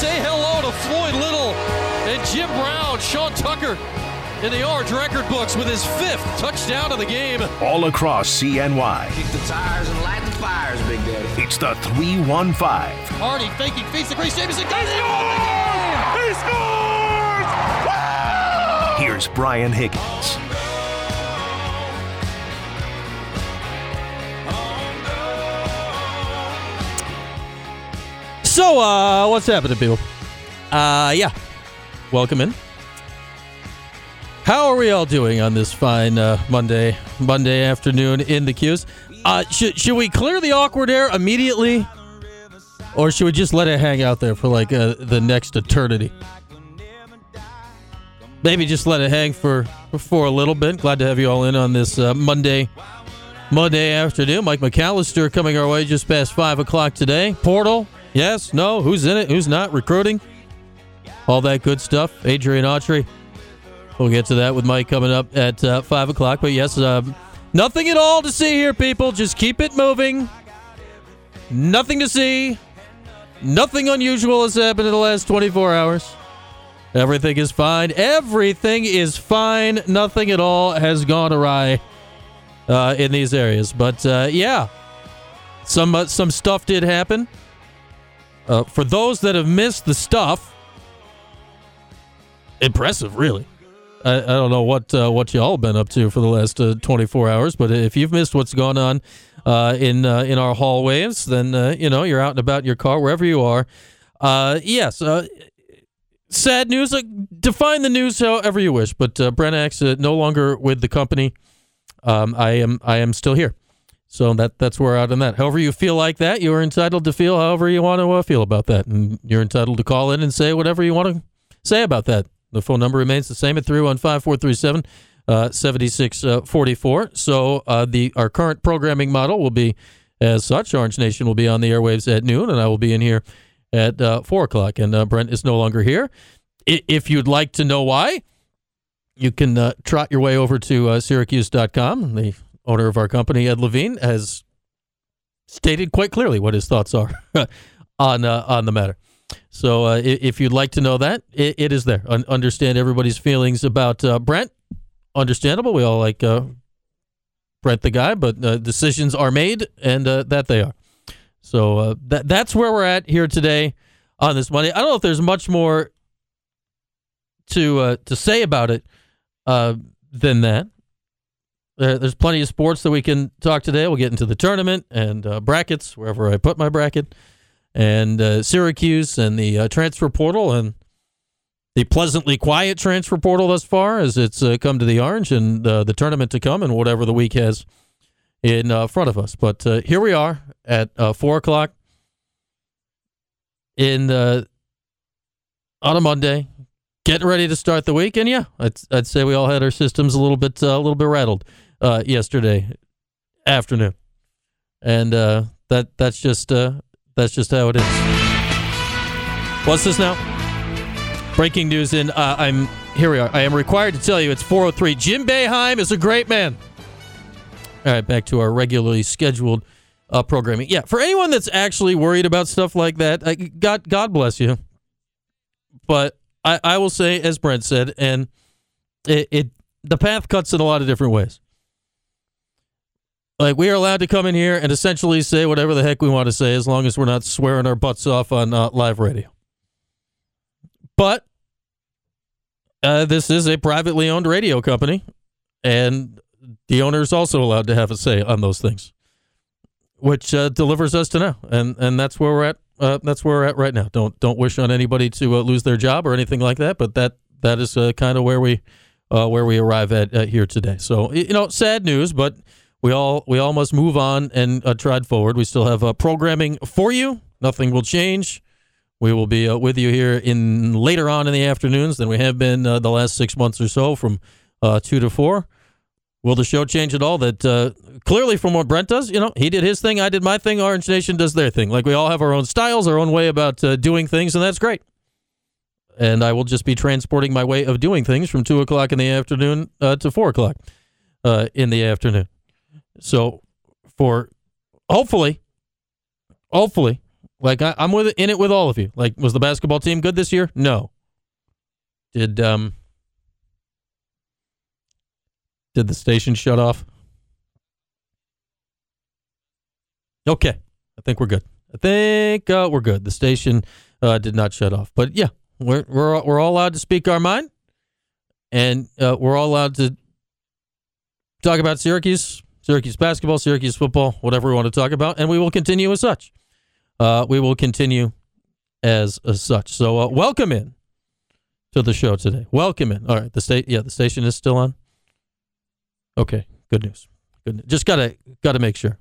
say hello to Floyd Little and Jim Brown, Sean Tucker in the Orange record books with his fifth touchdown of the game. All across CNY. Kick the tires and light the fires, Big Daddy. It's the 315. Hardy faking, feeds the Grace Jameson. He He scores! Here's Brian Higgins. So, uh, what's happening, people? Uh, yeah. Welcome in. How are we all doing on this fine uh, Monday Monday afternoon in the queues? Uh, should should we clear the awkward air immediately, or should we just let it hang out there for like uh, the next eternity? Maybe just let it hang for for a little bit. Glad to have you all in on this uh, Monday Monday afternoon. Mike McAllister coming our way just past five o'clock today. Portal, yes, no, who's in it, who's not, recruiting, all that good stuff. Adrian Autry. We'll get to that with Mike coming up at uh, five o'clock. But yes, um, nothing at all to see here, people. Just keep it moving. Nothing to see. Nothing unusual has happened in the last 24 hours. Everything is fine. Everything is fine. Nothing at all has gone awry uh, in these areas. But uh, yeah, some uh, some stuff did happen. Uh, for those that have missed the stuff, impressive, really. I, I don't know what uh, what y'all been up to for the last uh, 24 hours, but if you've missed what's gone on uh, in uh, in our hallways, then you know you're out and about in your car wherever you are. Yes, sad news. Uh, define the news however you wish, but uh, Brent Axe uh, no longer with the company. Um, I am I am still here, so that that's where we're out on that. However you feel like that, you are entitled to feel however you want to uh, feel about that, and you're entitled to call in and say whatever you want to say about that. The phone number remains the same at 315-437 uh, 7644. So uh, the our current programming model will be as such. Orange Nation will be on the airwaves at noon, and I will be in here at uh, 4 o'clock. And uh, Brent is no longer here. I- if you'd like to know why, you can uh, trot your way over to uh, Syracuse.com. The owner of our company, Ed Levine, has stated quite clearly what his thoughts are on uh, on the matter. So uh, if you'd like to know that, it, it is there. Un- understand everybody's feelings about uh, Brent. Understandable. We all like uh, Brent the guy, but uh, decisions are made, and uh, that they are. So that that's where we're at here today on this Monday. I don't know if there's much more to to say about it than that. There, there's plenty of sports that we can talk today. We'll get into the tournament and uh, brackets wherever I put my bracket, and uh, Syracuse and the uh, transfer portal and the pleasantly quiet transfer portal thus far as it's uh, come to the orange and uh, the tournament to come and whatever the week has in uh, front of us. But uh, here we are at uh, four o'clock in uh, on a Monday, getting ready to start the week. And yeah, I'd, I'd say we all had our systems a little bit uh, a little bit rattled uh, yesterday afternoon, and uh, that that's just uh, that's just how it is. What's this now? Breaking news in uh, I'm here we are. I am required to tell you it's 403. Jim Boeheim is a great man. All right, back to our regularly scheduled uh, programming. Yeah, for anyone that's actually worried about stuff like that, I, God God bless you. But I, I will say, as Brent said, and it, it the path cuts in a lot of different ways. Like we are allowed to come in here and essentially say whatever the heck we want to say, as long as we're not swearing our butts off on uh, live radio. But uh, this is a privately owned radio company, and the owner is also allowed to have a say on those things, which uh, delivers us to now, and and that's where we're at. Uh, that's where we're at right now. Don't don't wish on anybody to uh, lose their job or anything like that, but that that is uh, kind of where we uh, where we arrive at here today. So you know, sad news, but we all we all must move on and uh, trod forward. We still have uh, programming for you. Nothing will change. We will be uh, with you here in later on in the afternoons than we have been uh, the last six months or so, from uh, two to four. Will the show change at all? That uh, clearly, from what Brent does, you know, he did his thing, I did my thing. Orange Nation does their thing. Like we all have our own styles, our own way about uh, doing things, and that's great. And I will just be transporting my way of doing things from two o'clock in the afternoon uh, to four o'clock uh, in the afternoon. So, for hopefully, hopefully, Like I, I'm with it, in it with all of you. Like, was the basketball team good this year? No. Did um did the station shut off? Okay, I think we're good. I think uh, we're good. The station uh, did not shut off, but yeah, we're we're we're all allowed to speak our mind, and uh, we're all allowed to talk about Syracuse, Syracuse basketball, Syracuse football, whatever we want to talk about, and we will continue as such. Uh, we will continue as, as such. So uh, welcome in to the show today. Welcome in. All right, the state, yeah, the station is still on. Okay, good news. Good. News. Just gotta gotta make sure.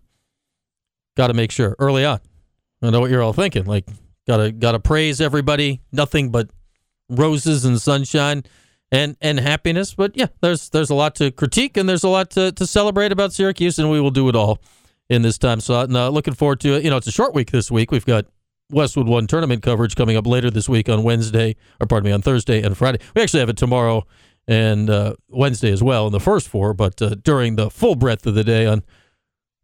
Gotta make sure early on. I know what you're all thinking. Like, gotta gotta praise everybody. Nothing but roses and sunshine and and happiness. But yeah, there's there's a lot to critique and there's a lot to, to celebrate about Syracuse, and we will do it all in this time slot. And uh, looking forward to it. You know, it's a short week this week. We've got Westwood One tournament coverage coming up later this week on Wednesday, or pardon me, on Thursday and Friday. We actually have it tomorrow and uh, Wednesday as well in the first four, but uh, during the full breadth of the day on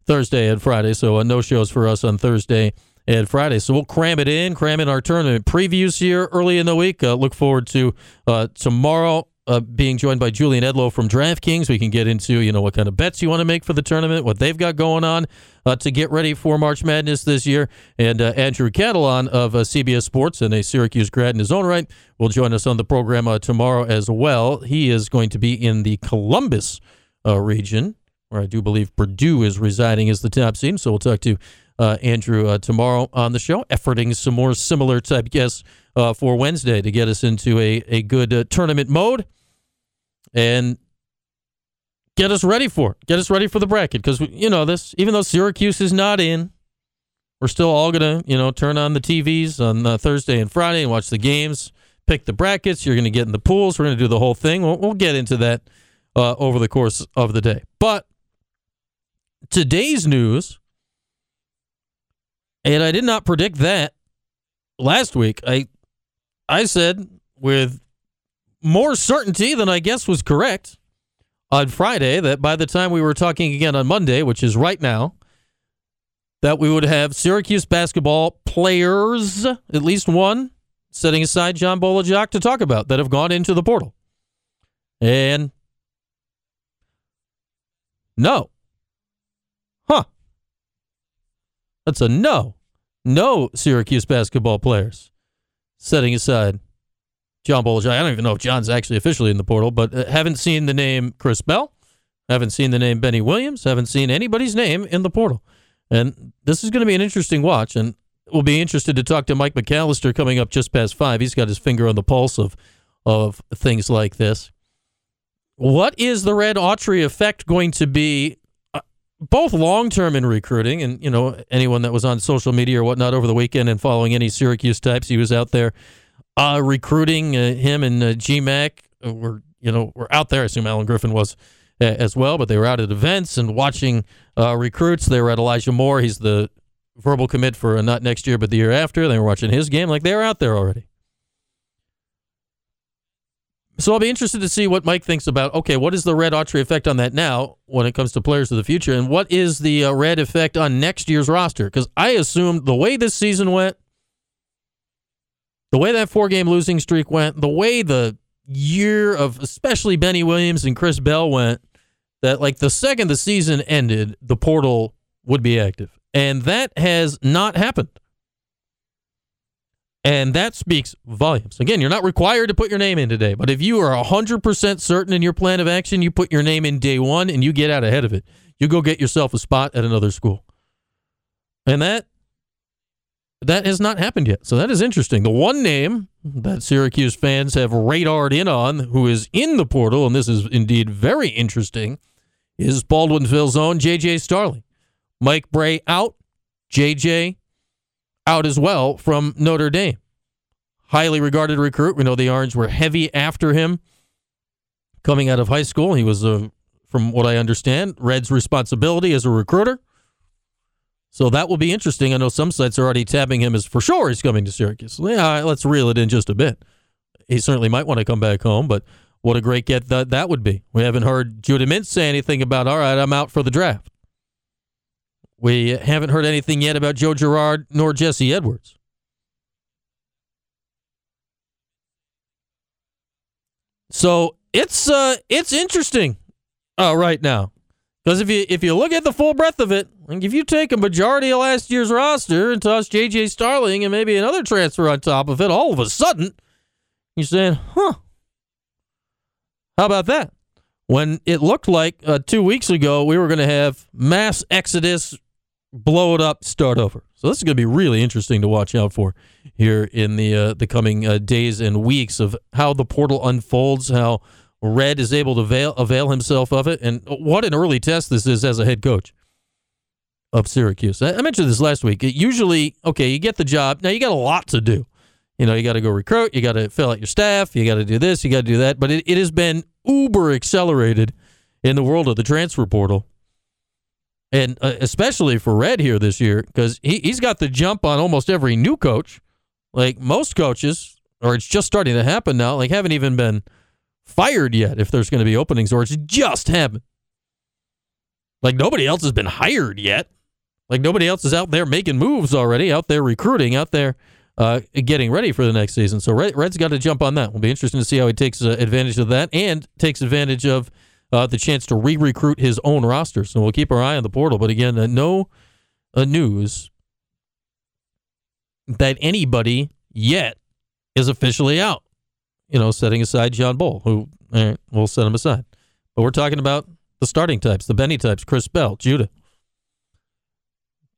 Thursday and Friday. So uh, no shows for us on Thursday and Friday. So we'll cram it in, cram in our tournament previews here early in the week. Uh, look forward to uh, tomorrow uh, being joined by Julian Edlow from DraftKings. We can get into you know what kind of bets you want to make for the tournament, what they've got going on uh, to get ready for March Madness this year. And uh, Andrew Catalon of uh, CBS Sports and a Syracuse grad in his own right will join us on the program tomorrow as well. He is going to be in the Columbus region, where I do believe Purdue is residing as the top seed. So we'll talk to uh, Andrew uh, tomorrow on the show, efforting some more similar type guests uh, for Wednesday to get us into a, a good uh, tournament mode and get us ready for it. Get us ready for the bracket because, you know, this, even though Syracuse is not in, we're still all going to, you know, turn on the TVs on uh, Thursday and Friday and watch the games, pick the brackets. You're going to get in the pools. We're going to do the whole thing. We'll, we'll get into that uh, over the course of the day. But today's news and I did not predict that last week. I I said with more certainty than I guess was correct on Friday that by the time we were talking again on Monday, which is right now, that we would have Syracuse basketball players, at least one, setting aside John Bol Ajak to talk about that have gone into the portal. And no. Huh. That's a no no Syracuse basketball players, setting aside John Bol Ajak. I don't even know if John's actually officially in the portal, but uh, haven't seen the name Chris Bell, haven't seen the name Benny Williams, haven't seen anybody's name in the portal. And this is going to be an interesting watch, and we'll be interested to talk to Mike McAllister coming up just past five. He's got his finger on the pulse of of things like this. What is the Red Autry effect going to be both long term in recruiting, and you know anyone that was on social media or whatnot over the weekend and following any Syracuse types, he was out there uh, recruiting uh, him and uh, GMAC were you know were out there. I assume Allen Griffin was uh, as well, but they were out at events and watching uh, recruits. They were at Elijah Moore. He's the verbal commit for not next year but the year after. They were watching his game. Like they were out there already. So I'll be interested to see what Mike thinks about. Okay, what is the red Autry effect on that now when it comes to players of the future, and what is the uh, red effect on next year's roster? Because I assume the way this season went, the way that four-game losing streak went, the way the year of especially Benny Williams and Chris Bell went, that like the second the season ended, the portal would be active, and that has not happened. And that speaks volumes. Again, you're not required to put your name in today, but if you are 100% certain in your plan of action, you put your name in day one and you get out ahead of it. You go get yourself a spot at another school. And that that has not happened yet. So that is interesting. The one name that Syracuse fans have radared in on who is in the portal, and this is indeed very interesting, is Baldwinsville's own J.J. Starling. Mike Brey out, J.J out as well from Notre Dame. Highly regarded recruit. We know the Orange were heavy after him coming out of high school. He was, a, from what I understand, Red's responsibility as a recruiter. So that will be interesting. I know some sites are already tabbing him as for sure he's coming to Syracuse. Yeah, let's reel it in just a bit. He certainly might want to come back home, but what a great get that that would be. We haven't heard Judah Mintz say anything about, all right, I'm out for the draft. We haven't heard anything yet about Joe Girard nor Jesse Edwards. So it's uh it's interesting uh, right now because if you if you look at the full breadth of it, like if you take a majority of last year's roster and toss J.J. Starling and maybe another transfer on top of it, all of a sudden you're saying, huh? How about that? When it looked like uh, two weeks ago we were going to have mass exodus, blow it up, start over. So this is going to be really interesting to watch out for here in the uh, the coming uh, days and weeks of how the portal unfolds, how Red is able to avail, avail himself of it, and what an early test this is as a head coach of Syracuse. I, I mentioned this last week. It usually, okay, you get the job. Now you got a lot to do. You know, you got to go recruit, you got to fill out your staff, you got to do this, you got to do that. But it, it has been uber accelerated in the world of the transfer portal. And uh, especially for Red here this year, because he, he's got the jump on almost every new coach. Like most coaches, or it's just starting to happen now, like haven't even been fired yet if there's going to be openings, or it's just happened. Like nobody else has been hired yet. Like nobody else is out there making moves already, out there recruiting, out there uh, getting ready for the next season. So Red, Red's got to jump on that. Will be interesting to see how he takes uh, advantage of that and takes advantage of uh, the chance to re-recruit his own roster. So we'll keep our eye on the portal. But again, uh, no uh, news that anybody yet is officially out. You know, setting aside John Bol, who eh, we'll set him aside. But we're talking about the starting types, the Benny types, Chris Bell, Judah,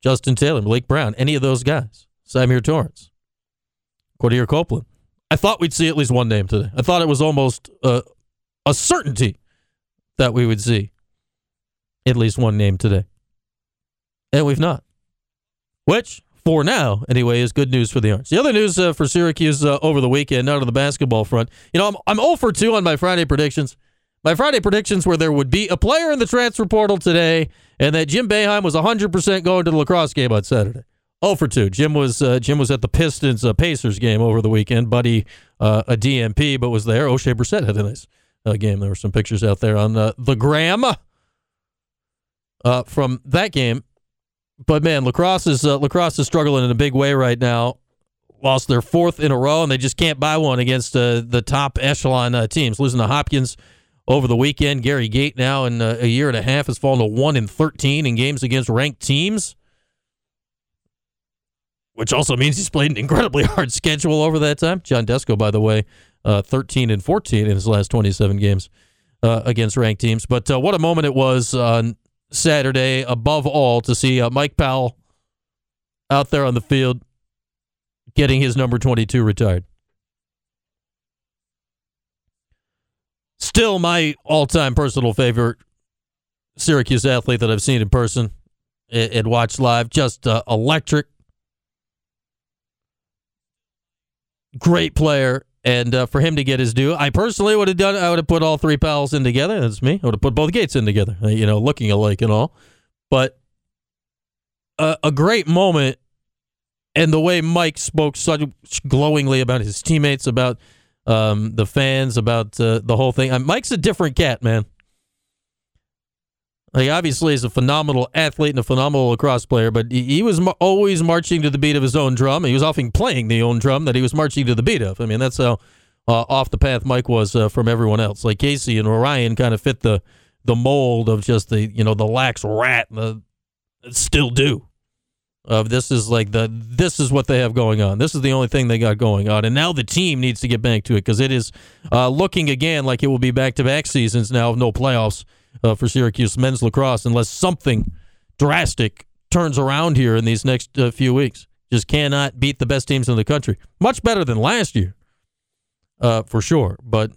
Justin Taylor, Blake Brown, any of those guys, Symir Torrance, Quadir Copeland. I thought we'd see at least one name today. I thought it was almost uh, a certainty that we would see at least one name today. And we've not. Which, for now, anyway, is good news for the Orange. The other news uh, for Syracuse uh, over the weekend, out of the basketball front, you know, I'm, I'm 0 for 2 on my Friday predictions. My Friday predictions were there would be a player in the transfer portal today and that Jim Boeheim was 100% going to the lacrosse game on Saturday. 0 for 2. Jim was uh, Jim was at the Pistons uh, Pacers game over the weekend. Buddy, uh, a DNP, but was there. Oshae Brissett had a nice game. There were some pictures out there on uh, the gram uh, from that game. But man, lacrosse is lacrosse is struggling in a big way right now. Lost their fourth in a row, and they just can't buy one against the top echelon teams. Losing to Hopkins over the weekend. Gary Gait now in a year and a half has fallen to one in thirteen in games against ranked teams which also means he's played an incredibly hard schedule over that time. John Desko, by the way, uh, 13 and 14 in his last 27 games uh, against ranked teams. But uh, what a moment it was on Saturday, above all, to see uh, Mike Powell out there on the field getting his number 22 retired. Still my all time personal favorite Syracuse athlete that I've seen in person and watched live. Just uh, electric great player. And uh, for him to get his due, I personally would have done. I would have put all three Powells in together. That's me. I would have put both Gaits in together. Uh, you know, looking alike and all. But a, a great moment, and the way Mike spoke such glowingly about his teammates, about um, the fans, about uh, the whole thing. Mike's a different cat, man. Like obviously, is a phenomenal athlete and a phenomenal lacrosse player, but he, he was always marching to the beat of his own drum. He was often playing the own drum that he was marching to the beat of. I mean, that's how uh, off the path Mike was uh, from everyone else. Like Casey and Orion kind of fit the the mold of just the you know the lax rat. The still do. Of this is like the this is what they have going on. This is the only thing they got going on, and now the team needs to get back to it because it is uh, looking again like it will be back to back seasons now of no playoffs uh, for Syracuse men's lacrosse unless something drastic turns around here in these next uh, few weeks. Just cannot beat the best teams in the country. Much better than last year, uh, for sure, but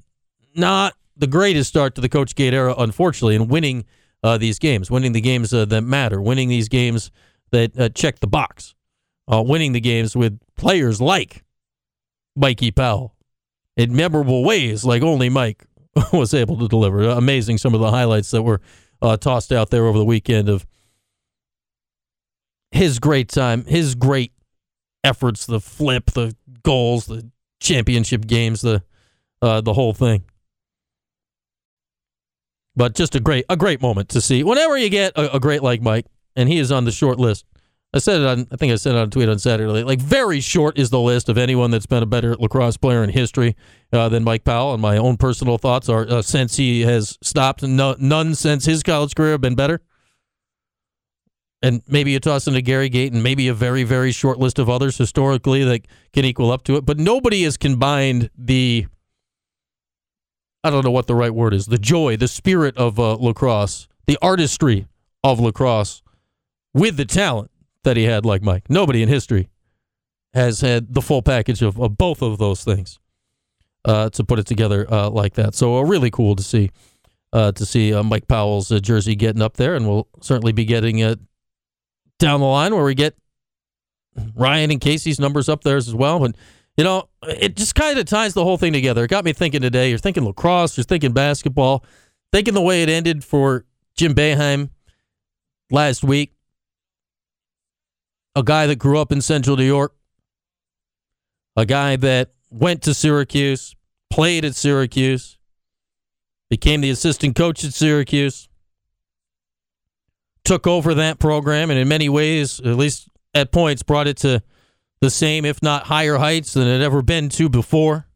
not the greatest start to the Coach Gait era, unfortunately, in winning uh, these games, winning the games uh, that matter, winning these games that uh, check the box, winning the games with players like Mikey Powell in memorable ways, like only Mike was able to deliver. Amazing some of the highlights that were uh, tossed out there over the weekend of his great time, his great efforts, the flip, the goals, the championship games, the uh, the whole thing. But just a great a great moment to see. Whenever you get a, a great like Mike, and he is on the short list. I said it on, I think I said it on a tweet on Saturday. Like, very short is the list of anyone that's been a better lacrosse player in history uh, than Mike Powell. And my own personal thoughts are uh, since he has stopped, no, none since his college career have been better. And maybe you toss into Gary Gayton, maybe a very, very short list of others historically that can equal up to it. But nobody has combined the, I don't know what the right word is, the joy, the spirit of uh, lacrosse, the artistry of lacrosse with the talent that he had like Mike. Nobody in history has had the full package of, of both of those things uh, to put it together uh, like that. So uh, really cool to see uh, to see uh, Mike Powell's uh, jersey getting up there, and we'll certainly be getting it down the line where we get Ryan and Casey's numbers up there as well. But you know, it just kind of ties the whole thing together. It got me thinking today. You're thinking lacrosse, you're thinking basketball, thinking the way it ended for Jim Boeheim last week a guy that grew up in central New York, a guy that went to Syracuse, played at Syracuse, became the assistant coach at Syracuse, took over that program, and in many ways, at least at points, brought it to the same, if not higher heights than it had ever been to before.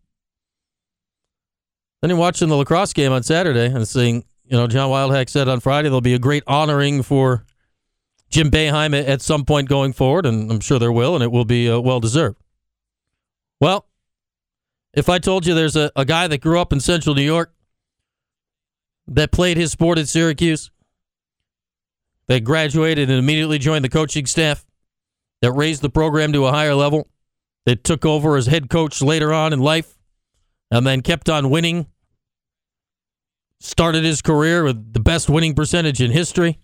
Then you're watching the lacrosse game on Saturday and seeing, you know, John Wildhack said on Friday there'll be a great honoring for Jim Boeheim at some point going forward, and I'm sure there will, and it will be uh, well deserved. Well, if I told you there's a, a guy that grew up in central New York that played his sport at Syracuse, that graduated and immediately joined the coaching staff, that raised the program to a higher level, that took over as head coach later on in life, and then kept on winning, started his career with the best winning percentage in history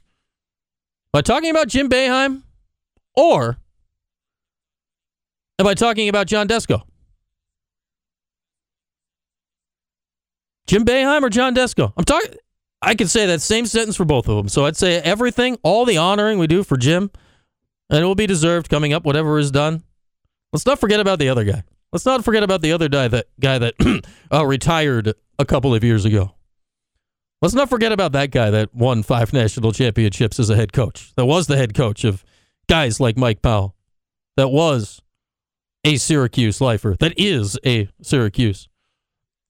I talking about Jim Boeheim or I talking about John Desko? Jim Boeheim or John Desko? I'm talking. I could say that same sentence for both of them. So I'd say everything, all the honoring we do for Jim, and it will be deserved coming up, whatever is done. Let's not forget about the other guy. Let's not forget about the other guy that guy that uh, retired a couple of years ago. Let's not forget about that guy that won five national championships as a head coach. That was the head coach of guys like Mike Powell. That was a Syracuse lifer. That is a Syracuse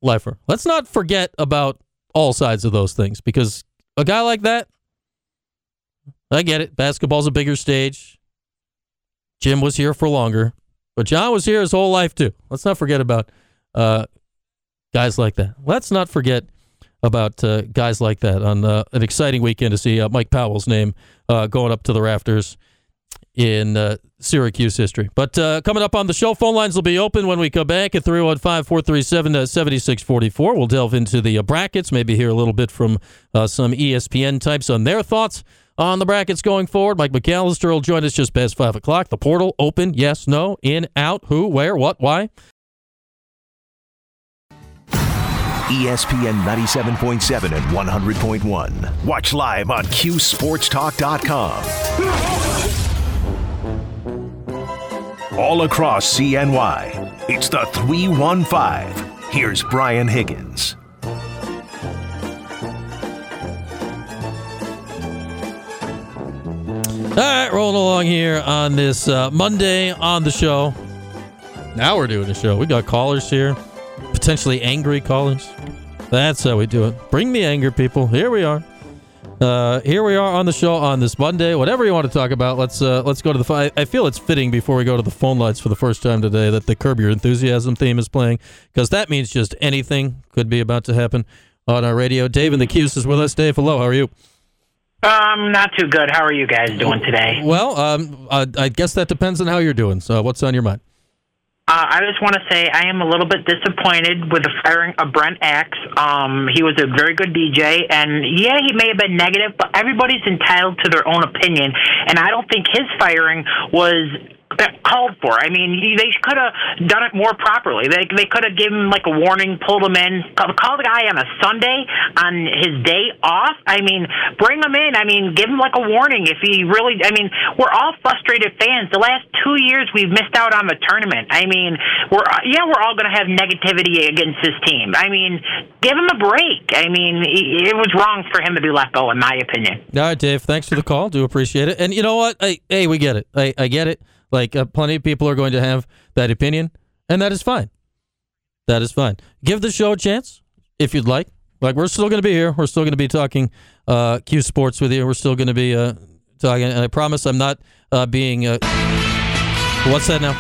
lifer. Let's not forget about all sides of those things because a guy like that, I get it. Basketball's a bigger stage. Jim was here for longer, but John was here his whole life too. Let's not forget about uh, guys like that. Let's not forget about uh, guys like that on uh, an exciting weekend to see uh, Mike Powell's name uh, going up to the rafters in uh, Syracuse history. But coming up on the show, phone lines will be open when we come back at 315 437 7644. We'll delve into the brackets, maybe hear a little bit from some ESPN types on their thoughts on the brackets going forward. Mike McAllister will join us just past 5 o'clock. The portal open, yes, no, in, out, who, where, what, why. ESPN 97.7 and 100.1. Watch live on QSportsTalk.com. All across CNY, it's the 315. Here's Brian Higgins. All right, rolling along here on this uh, Monday on the show. Now we're doing a show. We got callers here potentially angry callers. That's how we do it. Bring the anger, people. Here we are. Uh, here we are on the show on this Monday. Whatever you want to talk about, let's uh, let's go to the. Phone. I feel it's fitting before we go to the phone lines for the first time today that the Curb Your Enthusiasm theme is playing because that means just anything could be about to happen on our radio. Dave and the Q's is with us. Dave, hello. How are you? Um, not too good. How are you guys doing today? Well, um, I, I guess that depends on how you're doing. So, what's on your mind? Uh, I just want to say I am a little bit disappointed with the firing of Brent Axe. Um, he was a very good DJ, and yeah, he may have been negative, but everybody's entitled to their own opinion. And I don't think his firing was called for. I mean, they could have done it more properly. They they could have given like a warning, pulled him in, call the guy on a Sunday on his day off. I mean, bring him in. I mean, give him like a warning if he really. I mean, we're all frustrated fans. The last two years we've missed out on the tournament. I mean, we're yeah, we're all going to have negativity against this team. I mean, give him a break. I mean, it was wrong for him to be let go, in my opinion. All right, Dave. Thanks for the call. Do appreciate it. And you know what? I, hey, we get it. I, I get it. Like uh, plenty of people are going to have that opinion, and that is fine. That is fine. Give the show a chance if you'd like. Like we're still going to be here. We're still going to be talking uh, Q Sports with you. We're still going to be uh, talking, and I promise I'm not uh, being. Uh, what's that now?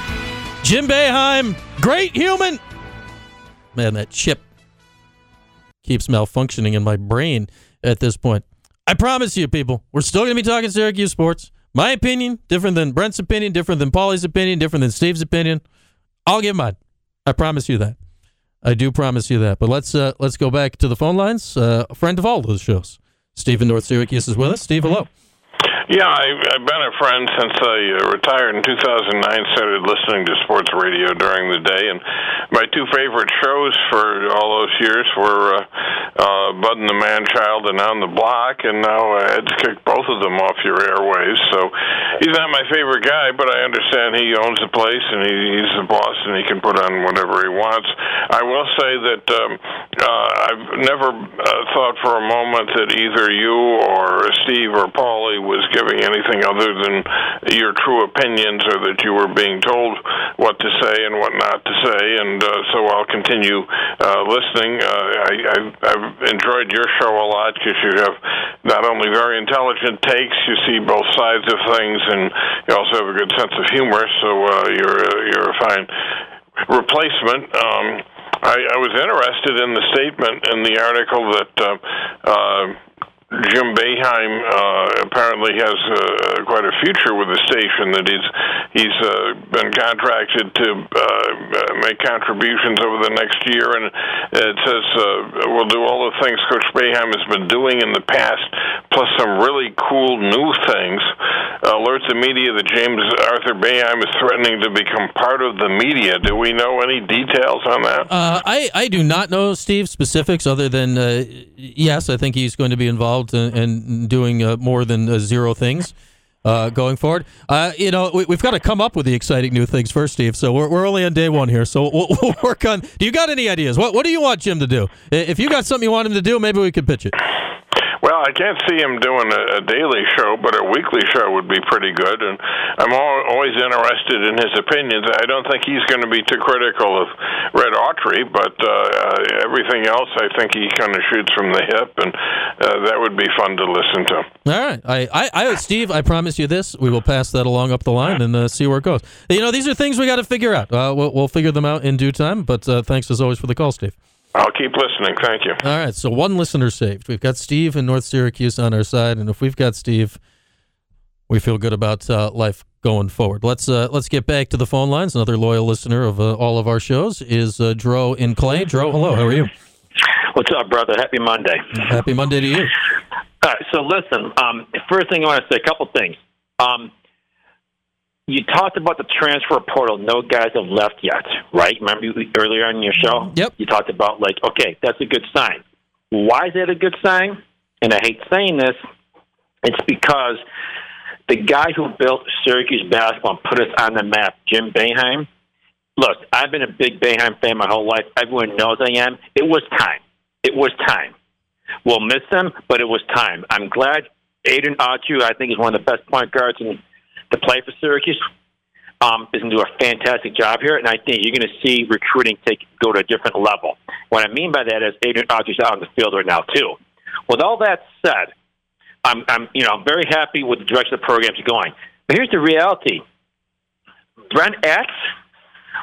Jim Boeheim, great human. Man, that chip keeps malfunctioning in my brain at this point. I promise you, people, we're still going to be talking Syracuse sports. My opinion, different than Brent's opinion, different than Paulie's opinion, different than Steve's opinion. I'll give mine. I promise you that. I do promise you that. But let's uh, let's go back to the phone lines. Uh, a friend of all those shows, Steve in North Syracuse is with us. Steve, hello. Yeah, I, I've been a friend since I uh, retired in 2009. Started listening to sports radio during the day, and my two favorite shows for all those years were uh, uh, Bud and the Man Child and On the Block, and now uh, Ed's kicked both of them off your airwaves. So he's not my favorite guy, but I understand he owns the place and he, he's the boss, and he can put on whatever he wants. I will say that um, uh, I've never uh, thought for a moment that either you or Steve or Paulie was giving anything other than your true opinions or that you were being told what to say and what not to say. And uh, so I'll continue uh, listening. Uh, I, I've, I've enjoyed your show a lot because you have not only very intelligent takes, you see both sides of things, and you also have a good sense of humor. So uh, you're uh, you're a fine replacement. Um, I, I was interested in the statement in the article that uh, uh, Jim Boeheim uh, apparently has uh, quite a future with the station. That he's he's uh, been contracted to uh, make contributions over the next year, and it says uh, we'll do all the things Coach Boeheim has been doing in the past, plus some really cool new things. Alerts the media that James Arthur Boeheim is threatening to become part of the media. Do we know any details on that? Uh, I I do not know Steve specifics other than yes, I think he's going to be involved involved in, in doing uh, more than uh, zero things. Uh, going forward. Uh, you know, we, have got to come up with the exciting new things first, Steve. So we're, we're only on day one here. So we'll, we'll, work on. Do you got any ideas? What What do you want Jim to do? If you got something you want him to do, maybe we could pitch it. Well, I can't see him doing a, a daily show, but a weekly show would be pretty good. And I'm all, always interested in his opinions. I don't think he's going to be too critical of Red Autry, but uh, uh, everything else, I think he kind of shoots from the hip, and uh, that would be fun to listen to. All right, I, I, I, Steve, I promise you this: we will pass that along up the line and uh, see where it goes. You know, these are things we got to figure out. Uh, we'll, we'll figure them out in due time. But uh, thanks as always for the call, Steve. I'll keep listening. Thank you. All right. So one listener saved. We've got Steve in North Syracuse on our side, and if we've got Steve, we feel good about uh, life going forward. Let's uh, let's get back to the phone lines. Another loyal listener of uh, all of our shows is uh, Dro in Clay. Dro, hello. How are you? What's up, brother? Happy Monday. Happy Monday to you. All right. So listen. Um, first thing I want to say, a couple things. Um, you talked about the transfer portal. No guys have left yet, right? Remember earlier on your show? Yep. You talked about like, okay, that's a good sign. Why is that a good sign? And I hate saying this. It's because the guy who built Syracuse basketball and put us on the map, Jim Boeheim. Look, I've been a big Boeheim fan my whole life. Everyone knows I am. It was time. It was time. We'll miss him, but it was time. I'm glad Adrian Autry, I think, is one of the best point guards in to play for Syracuse. Um, is going to do a fantastic job here, and I think you're going to see recruiting take go to a different level. What I mean by that is Adrian Autry's out on the field right now too. With all that said, I'm, I'm you know very happy with the direction the program's going. But here's the reality: Brent Axe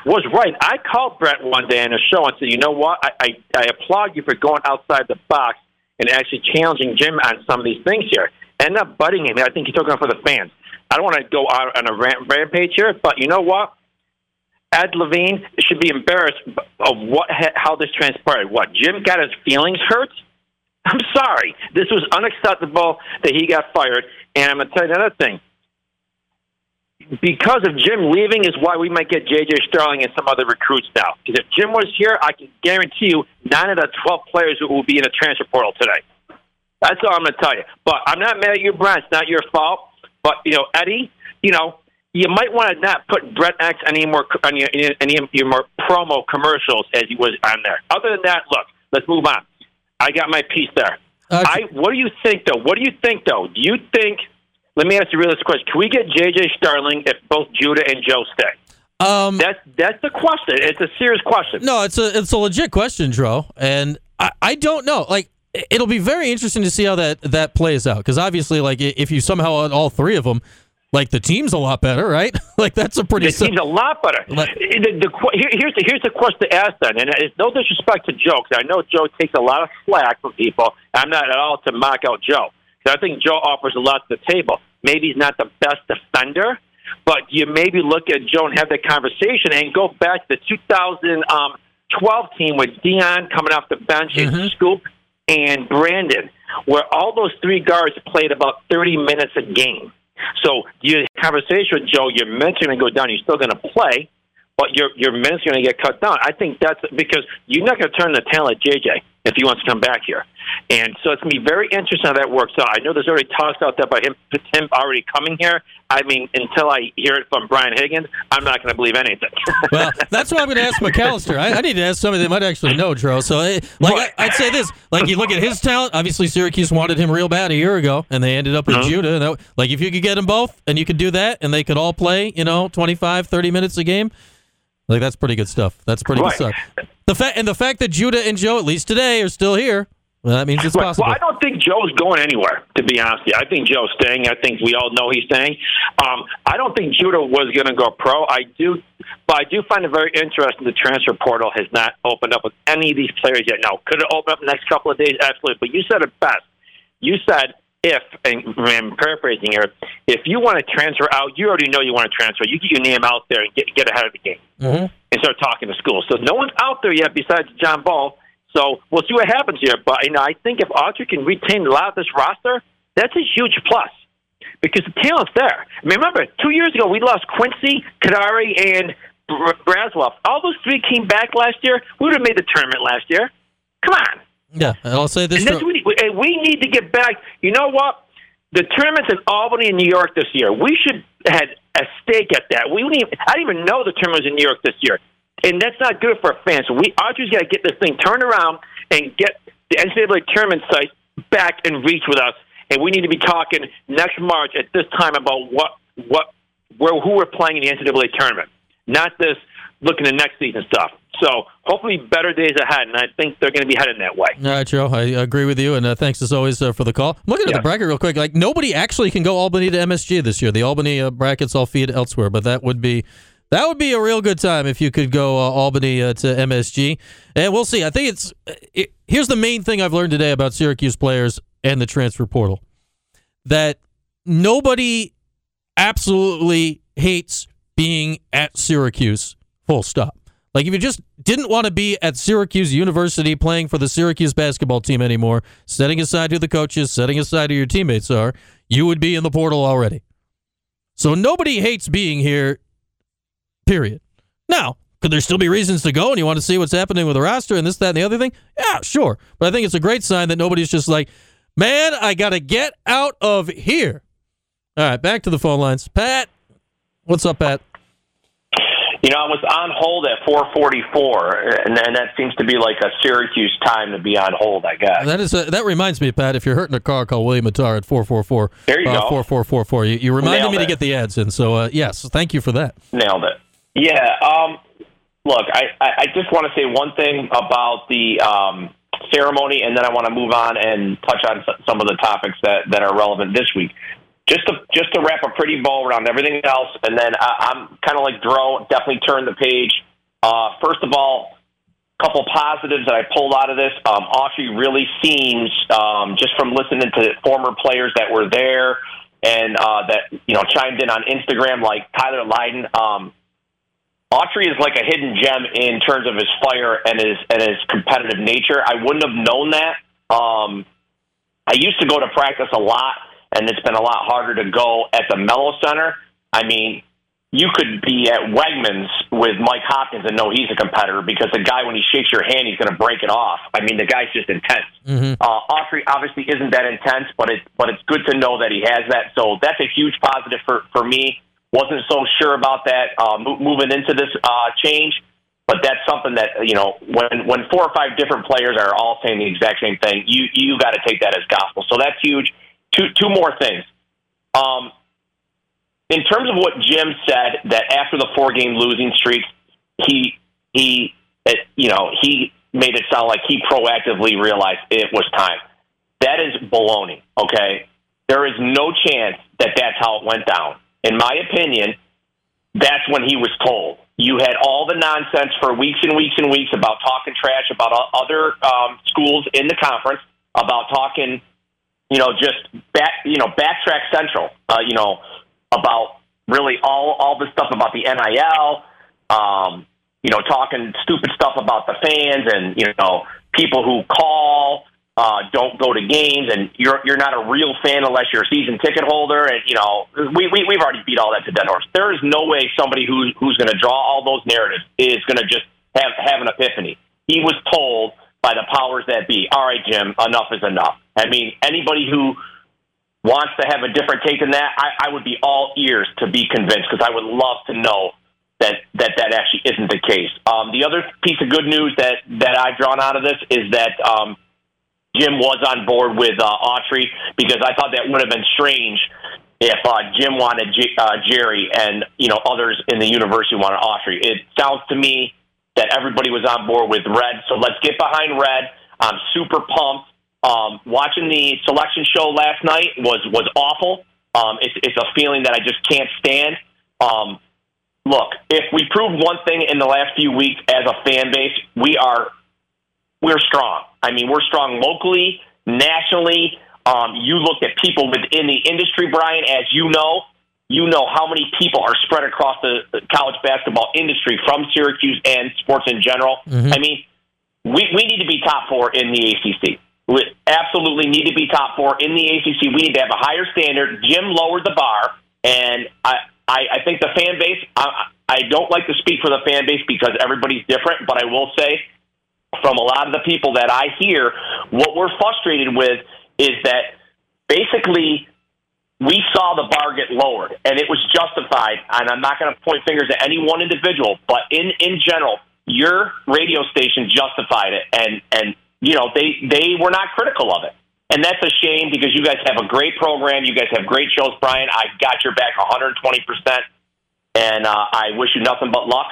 was right. I called Brent one day in a show and said, "You know what? I, I, I applaud you for going outside the box and actually challenging Jim on some of these things here." End up butting him. I think he's talking for the fans. I don't want to go out on a rampage here, but you know what? Ed Levine should be embarrassed of what how this transpired. What Jim got his feelings hurt? I'm sorry. This was unacceptable that he got fired. And I'm to tell you another thing. Because of Jim leaving is why we might get J.J. Starling and some other recruits now. Because if Jim was here, I can guarantee you nine of the 12 players will be in the transfer portal today. That's all I'm to tell you. But I'm not mad at you, Brian. It's not your fault. But you know, Eddie, you know, you might want to not put Brett Axe any more on your, any of your more promo commercials as he was on there. Other than that, look, let's move on. I got my piece there. Uh, I what do you think though? What do you think though? Do you think? Let me ask you a realistic question. Can we get JJ Starling if both Judah and Joe stay? um, That's that's the question. It's a serious question. No, it's a it's a legit question, Dro, and I, I don't know. Like it'll be very interesting to see how that that plays out because obviously, like if you somehow had all three of them, like the team's a lot better, right? like that's a pretty. The team's a lot better. The, the, here- here's the, here's the question to ask then, and it's no disrespect to Joe, 'cause I know Joe takes a lot of slack from people. I'm not at all to mock out Joe, 'cause I think Joe offers a lot to the table. Maybe he's not the best defender, but you maybe look at Joe and have that conversation and go back to the 2012 um, team with Dion coming off the bench and mm-hmm. Scoop and Brandon, where all those three guards played about 30 minutes a game. So your conversation with Joe, your minutes are going to go down. You're still going to play, but your your minutes are going to get cut down. I think that's because you're not going to turn the talent JJ if he wants to come back here. And so it's going to be very interesting how that works out. I know there's already talks out there about him, him already coming here. I mean, until I hear it from Brian Higgins, I'm not going to believe anything. well, that's why I'm going to ask McAllister. I, I need to ask somebody that might actually know, Dro. So, eh, like, I, I'd say this: like, you look at his talent. Obviously, Syracuse wanted him real bad a year ago, and they ended up with Uh-huh. Judah. And that, like, if you could get them both, and you could do that, and they could all play, you know, 25, 30 minutes a game. Like that's pretty good stuff. That's pretty Right. good stuff. The fact and the fact that Judah and Joe, at least today, are still here, well, that means it's Right. possible. Well, I don't think Joe's going anywhere. To be honest, with you. I think Joe's staying. I think we all know he's staying. Um, I don't think Judah was going to go pro. I do, but I do find it very interesting. The transfer portal has not opened up with any of these players yet. Now, could it open up the next couple of days? Absolutely. But you said it best. You said if, and I'm paraphrasing here, if you want to transfer out, you already know you want to transfer. You get your name out there and get get ahead of the game Mhm. and start talking to schools. So no one's out there yet besides John Bol. So we'll see what happens here. But you know, I think if Autry can retain a lot of this roster, that's a huge plus because the talent's there. I mean, remember two years ago we lost Quincy, Kadary, and Br- Braswell. All those three came back last year. We would have made the tournament last year. Come on. Yeah, and I'll say this. And we, and we need to get back. You know what? The tournament's in Albany and New York this year. We should had a stake at that. We didn't even, I didn't even know the tournament was in New York this year, and that's not good for fans. So we Autry's got to get this thing turned around and get the NCAA tournament site back in reach with us. And we need to be talking next March at this time about what what where who we're playing in the NCAA tournament, not this looking at next season stuff. So hopefully better days ahead, and I think they're going to be heading that way. All right, Joe, I agree with you, and uh, thanks as always uh, for the call. I'm looking at Yeah. the bracket real quick. Like nobody actually can go Albany to MSG this year. The Albany uh, brackets all feed elsewhere, but that would be that would be a real good time if you could go uh, Albany uh, to MSG. And we'll see. I think it's it, here's the main thing I've learned today about Syracuse players and the transfer portal that nobody absolutely hates being at Syracuse. Full stop. Like if you just didn't want to be at Syracuse University playing for the Syracuse basketball team anymore, setting aside who the coaches, setting aside who your teammates are, you would be in the portal already. So nobody hates being here. Period. Now, could there still be reasons to go and you want to see what's happening with the roster and this, that, and the other thing? Yeah, sure. But I think it's a great sign that nobody's just like, man, I got to get out of here. All right, back to the phone lines. Pat, what's up, Pat? You know, I was on hold at 4:44, and, and that seems to be like a Syracuse time to be on hold. I guess. That is a, that reminds me, Pat. If you're hurting a car, call William Mattar at four four four. There you uh, go. Four four four four. You you reminded Nailed me to get the ads in. So uh, yes, thank you for that. Nailed it. Yeah. Um, look, I, I I just want to say one thing about the um, ceremony, and then I want to move on and touch on some of the topics that, that are relevant this week. Just to just to wrap a pretty bow around everything else, and then I, I'm kind of like Dro, definitely turn the page. Uh, first of all, a couple positives that I pulled out of this. Um, Autry really seems, um, just from listening to former players that were there and uh, that you know chimed in on Instagram, like Tyler Lydon. Um, Autry is like a hidden gem in terms of his fire and his and his competitive nature. I wouldn't have known that. Um, I used to go to practice a lot, and it's been a lot harder to go at the Melo Center. I mean, you could be at Wegmans with Mike Hopkins and know he's a competitor because the guy, when he shakes your hand, he's going to break it off. I mean, the guy's just intense. Mm-hmm. Uh, Autry obviously isn't that intense, but it but it's good to know that he has that. So that's a huge positive for for me. Wasn't so sure about that uh, mo- moving into this uh, change, but that's something that you know when when four or five different players are all saying the exact same thing, you you got to take that as gospel. So that's huge. Two two more things. Um, in terms of what Jim said, that after the four game losing streak, he he it, you know he made it sound like he proactively realized it was time. That is baloney. Okay, there is no chance that that's how it went down. In my opinion, that's when he was told. You had all the nonsense for weeks and weeks and weeks about talking trash about other um, schools in the conference, about talking, you know, just back, you know, backtrack central, uh, you know, about really all all the stuff about the NIL, um, you know, talking stupid stuff about the fans and you know people who call uh, don't go to games, and you're you're not a real fan unless you're a season ticket holder. And you know, we, we we've already beat all that to dead horse. There is no way somebody who who's going to draw all those narratives is going to just have have an epiphany. He was told by the powers that be, all right, Jim, enough is enough. I mean, anybody who wants to have a different take than that, I, I would be all ears to be convinced because I would love to know that that that actually isn't the case. Um, the other piece of good news that that I've drawn out of this is that um, Jim was on board with uh, Autry because I thought that would have been strange if uh, Jim wanted uh, Jerry and you know others in the university wanted Autry. It sounds to me that everybody was on board with Red, so let's get behind Red. I'm super pumped. Um, watching the selection show last night was was awful. Um, it's it's a feeling that I just can't stand. Um, look, if we proved one thing in the last few weeks as a fan base, we are we're strong. I mean, we're strong locally, nationally. Um, you look at people within the industry, Brian, as you know, you know how many people are spread across the college basketball industry from Syracuse and sports in general. Mm-hmm. I mean, we, we need to be top four in the ACC. We absolutely need to be top four in the ACC. We need to have a higher standard. Jim lowered the bar, and I, I, I think the fan base. I, I don't like to speak for the fan base because everybody's different, but I will say from a lot of the people that I hear, what we're frustrated with is that basically we saw the bar get lowered and it was justified. And I'm not going to point fingers at any one individual, but in, in general, your radio station justified it. And, and, you know, they, they were not critical of it. And that's a shame because you guys have a great program. You guys have great shows, Brian. I got your back 120%. And uh, I wish you nothing but luck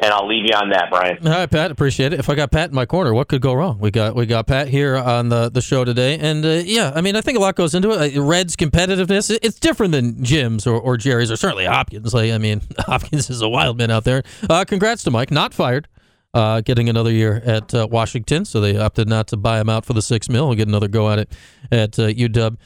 and I'll leave you on that, Brian. All right, Pat, appreciate it. If I got Pat in my corner, what could go wrong? We got we got Pat here on the, the show today, and uh, yeah, I mean, I think a lot goes into it. Uh, Red's competitiveness, it's different than Jim's or, or Jerry's or certainly Hopkins. Like, I mean, Hopkins is a wild man out there. Uh, congrats to Mike, not fired. Uh, getting another year at uh, Washington, so they opted not to buy him out for the six mil and get another go at it at UW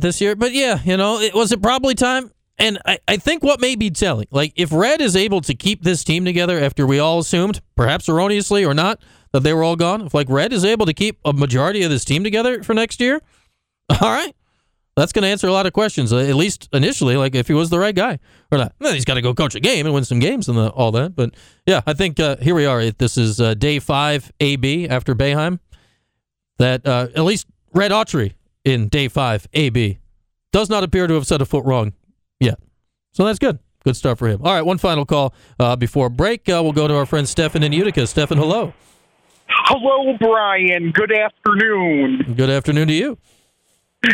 this year. But yeah, you know, it, was it probably time? And I, I think what may be telling, like if Red is able to keep this team together after we all assumed, perhaps erroneously or not, that they were all gone, if like Red is able to keep a majority of this team together for next year, all right, that's going to answer a lot of questions, uh, at least initially, like if he was the right guy or not. Well, he's got to go coach a game and win some games and the, all that. But yeah, I think uh, here we are. This is uh, day five AB after Boeheim. That uh, at least Red Autry in day five AB does not appear to have set a foot wrong yeah. So that's good. Good stuff for him. All right, one final call uh, before break. Uh, we'll go to our friend Stefan in Utica. Stefan, hello. Hello, Brian. Good afternoon. Good afternoon to you.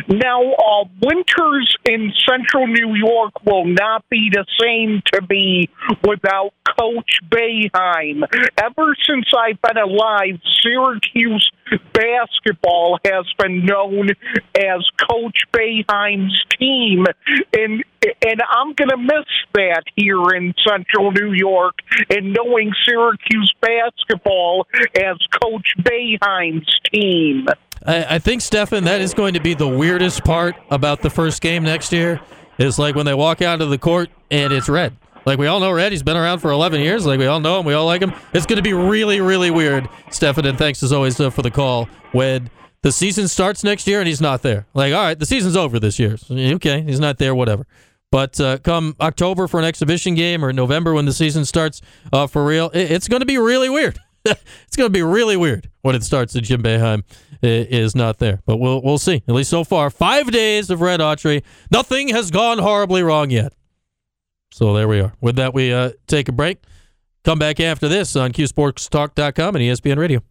Now, uh, winters in central New York will not be the same to me without Coach Boeheim. Ever since I've been alive, Syracuse basketball has been known as Coach Boeheim's team, and and I'm going to miss that here in Central New York, and knowing Syracuse basketball as Coach Boeheim's team. I, I think, Stefan, that is going to be the weirdest part about the first game next year. Is like when they walk out of the court and it's red. Like we all know Red, he's been around for 11 years. Like we all know him, we all like him. It's going to be really, really weird, Stefan. And thanks as always uh, for the call. When the season starts next year and he's not there, like all right, the season's over this year. So, okay, he's not there, whatever. But uh, come October for an exhibition game or November when the season starts uh, for real, it, it's going to be really weird. it's going to be really weird when it starts that Jim Boeheim is not there. But we'll we'll see. At least so far, five days of Red Autry. Nothing has gone horribly wrong yet. So there we are. With that, we uh, take a break. Come back after this on QSportsTalk.com and ESPN Radio.